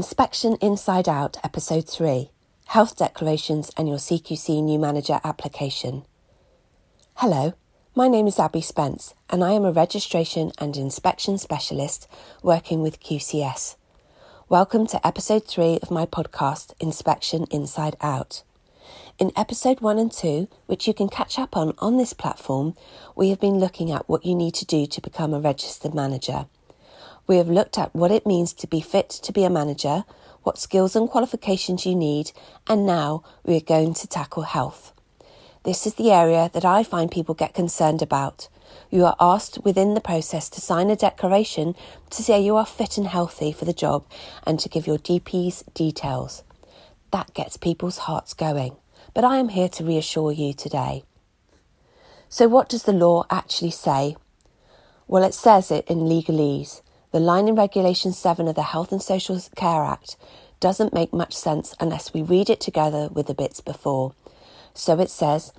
Inspection Inside Out, Episode 3 Health Declarations and Your CQC New Manager Application. Hello, my name is Abi Spence, and I am a registration and inspection specialist working with QCS. Welcome to Episode 3 of my podcast, Inspection Inside Out. In Episode 1 and 2, which you can catch up on on this platform, we have been looking at what you need to do to become a registered manager. We have looked at what it means to be fit to be a manager, what skills and qualifications you need, and now we are going to tackle health. This is the area that I find people get concerned about. You are asked within the process to sign a declaration to say you are fit and healthy for the job and to give your GP's details. That gets people's hearts going, but I am here to reassure you today. So, what does the law actually say? Well, it says it in legalese. The line in Regulation 7 of the Health and Social Care Act doesn't make much sense unless we read it together with the bits before. So it says,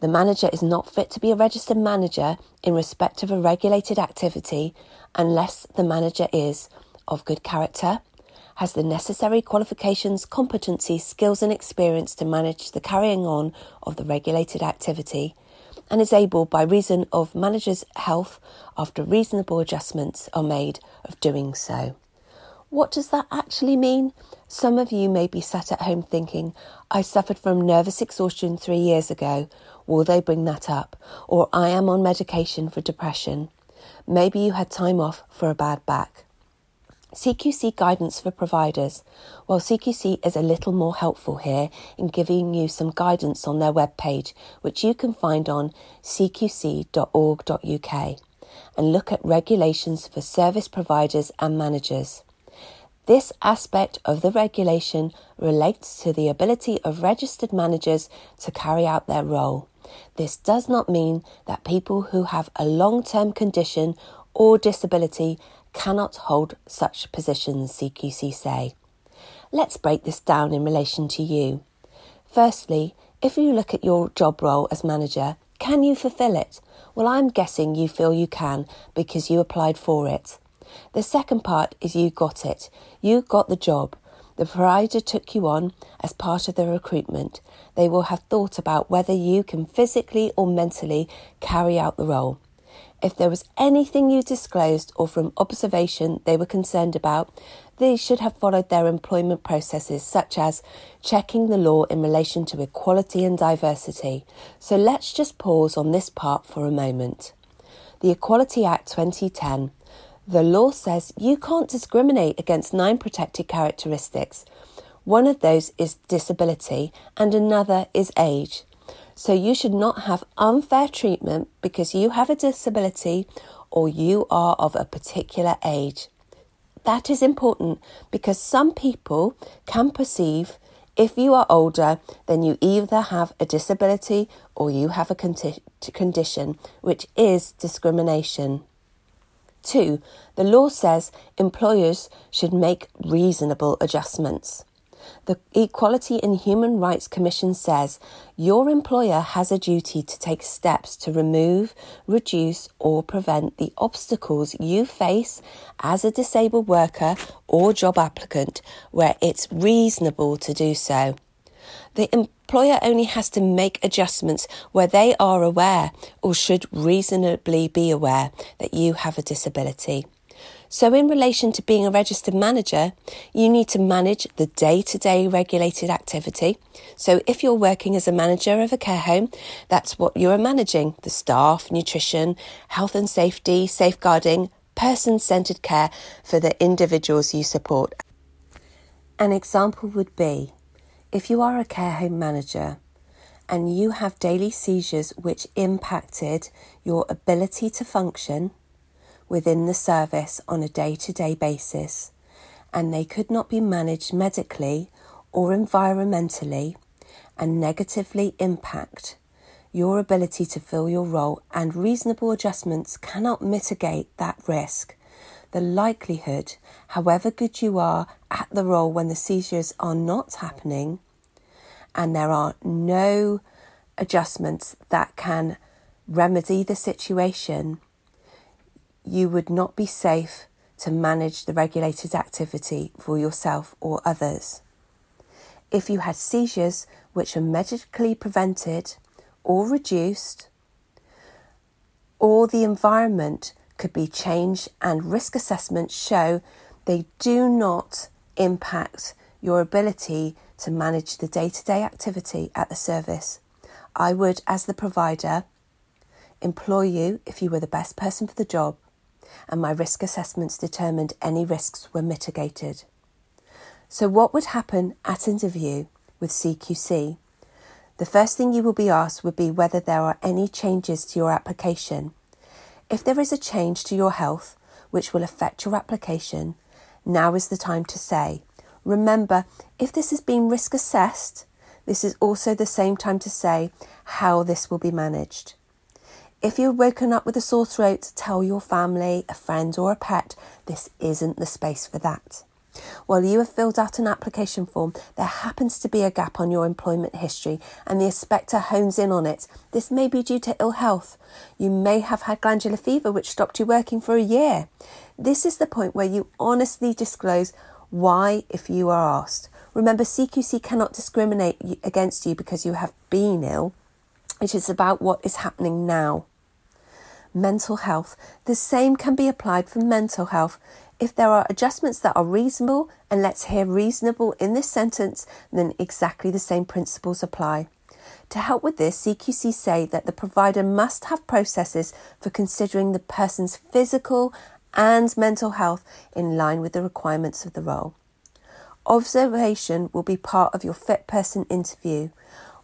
the manager is not fit to be a registered manager in respect of a regulated activity unless the manager is of good character, has the necessary qualifications, competencies, skills, and experience to manage the carrying on of the regulated activity, and is able, by reason of manager's health, after reasonable adjustments are made, of doing so. What does that actually mean? Some of you may be sat at home thinking, I suffered from nervous exhaustion three years ago. Will they bring that up? Or I am on medication for depression. Maybe you had time off for a bad back. CQC guidance for providers. While CQC is a little more helpful here in giving you some guidance on their webpage, which you can find on cqc.org.uk, and look at regulations for service providers and managers. This aspect of the regulation relates to the ability of registered managers to carry out their role. This does not mean that people who have a long term condition or disability cannot hold such positions, CQC say. Let's break this down in relation to you. Firstly, if you look at your job role as manager, can you fulfill it? Well, I'm guessing you feel you can because you applied for it. The second part is you got it. You got the job. The provider took you on as part of the recruitment. They will have thought about whether you can physically or mentally carry out the role. If there was anything you disclosed or from observation they were concerned about, they should have followed their employment processes, such as checking the law in relation to equality and diversity. So let's just pause on this part for a moment. The Equality Act 2010. The law says you can't discriminate against nine protected characteristics. One of those is disability, and another is age. So you should not have unfair treatment because you have a disability or you are of a particular age. That is important because some people can perceive if you are older, then you either have a disability or you have a conti- condition, which is discrimination. Two, the law says employers should make reasonable adjustments. The Equality and Human Rights Commission says your employer has a duty to take steps to remove, reduce, or prevent the obstacles you face as a disabled worker or job applicant where it's reasonable to do so. The employer only has to make adjustments where they are aware or should reasonably be aware that you have a disability. So, in relation to being a registered manager, you need to manage the day to day regulated activity. So, if you're working as a manager of a care home, that's what you're managing the staff, nutrition, health and safety, safeguarding, person centered care for the individuals you support. An example would be if you are a care home manager and you have daily seizures which impacted your ability to function within the service on a day to day basis, and they could not be managed medically or environmentally and negatively impact your ability to fill your role, and reasonable adjustments cannot mitigate that risk. The likelihood, however good you are at the role when the seizures are not happening, and there are no adjustments that can remedy the situation, you would not be safe to manage the regulated activity for yourself or others. If you had seizures which are medically prevented or reduced, or the environment could be changed and risk assessments show they do not impact your ability to manage the day to day activity at the service. I would, as the provider, employ you if you were the best person for the job and my risk assessments determined any risks were mitigated. So, what would happen at interview with CQC? The first thing you will be asked would be whether there are any changes to your application. If there is a change to your health which will affect your application, now is the time to say, Remember, if this has been risk assessed, this is also the same time to say how this will be managed. If you've woken up with a sore throat, tell your family, a friend, or a pet this isn't the space for that. While you have filled out an application form, there happens to be a gap on your employment history and the inspector hones in on it. This may be due to ill health. You may have had glandular fever which stopped you working for a year. This is the point where you honestly disclose why if you are asked. Remember, CQC cannot discriminate against you because you have been ill. It is about what is happening now mental health. The same can be applied for mental health. If there are adjustments that are reasonable, and let's hear reasonable in this sentence, then exactly the same principles apply. To help with this, CQC say that the provider must have processes for considering the person's physical and mental health in line with the requirements of the role. Observation will be part of your fit person interview.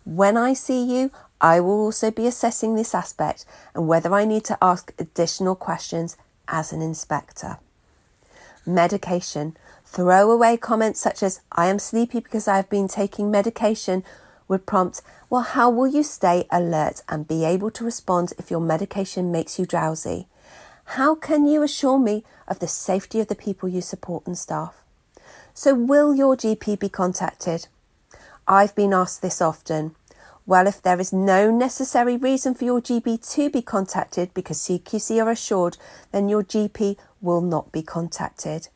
When I see you, I will also be assessing this aspect and whether I need to ask additional questions as an inspector. Medication. Throwaway comments such as, I am sleepy because I have been taking medication, would prompt, Well, how will you stay alert and be able to respond if your medication makes you drowsy? How can you assure me of the safety of the people you support and staff? So, will your GP be contacted? I've been asked this often. Well, if there is no necessary reason for your GP to be contacted because CQC are assured, then your GP will not be contacted.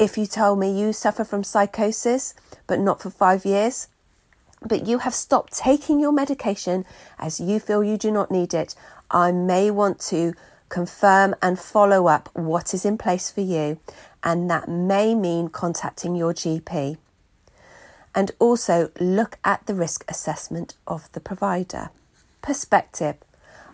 If you tell me you suffer from psychosis, but not for five years, but you have stopped taking your medication as you feel you do not need it, I may want to confirm and follow up what is in place for you, and that may mean contacting your GP and also look at the risk assessment of the provider. Perspective.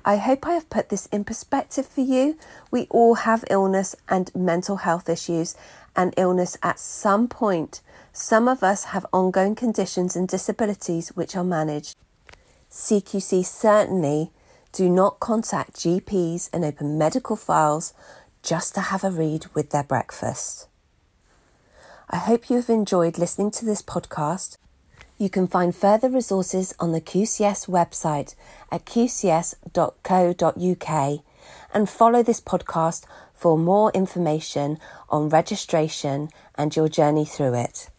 I hope I have put this in perspective for you. We all have illness and mental health issues and illness at some point. Some of us have ongoing conditions and disabilities which are managed. CQC certainly do not contact GPs and open medical files just to have a read with their breakfast. I hope you have enjoyed listening to this podcast. You can find further resources on the QCS website at qcs.co.uk and follow this podcast for more information on registration and your journey through it.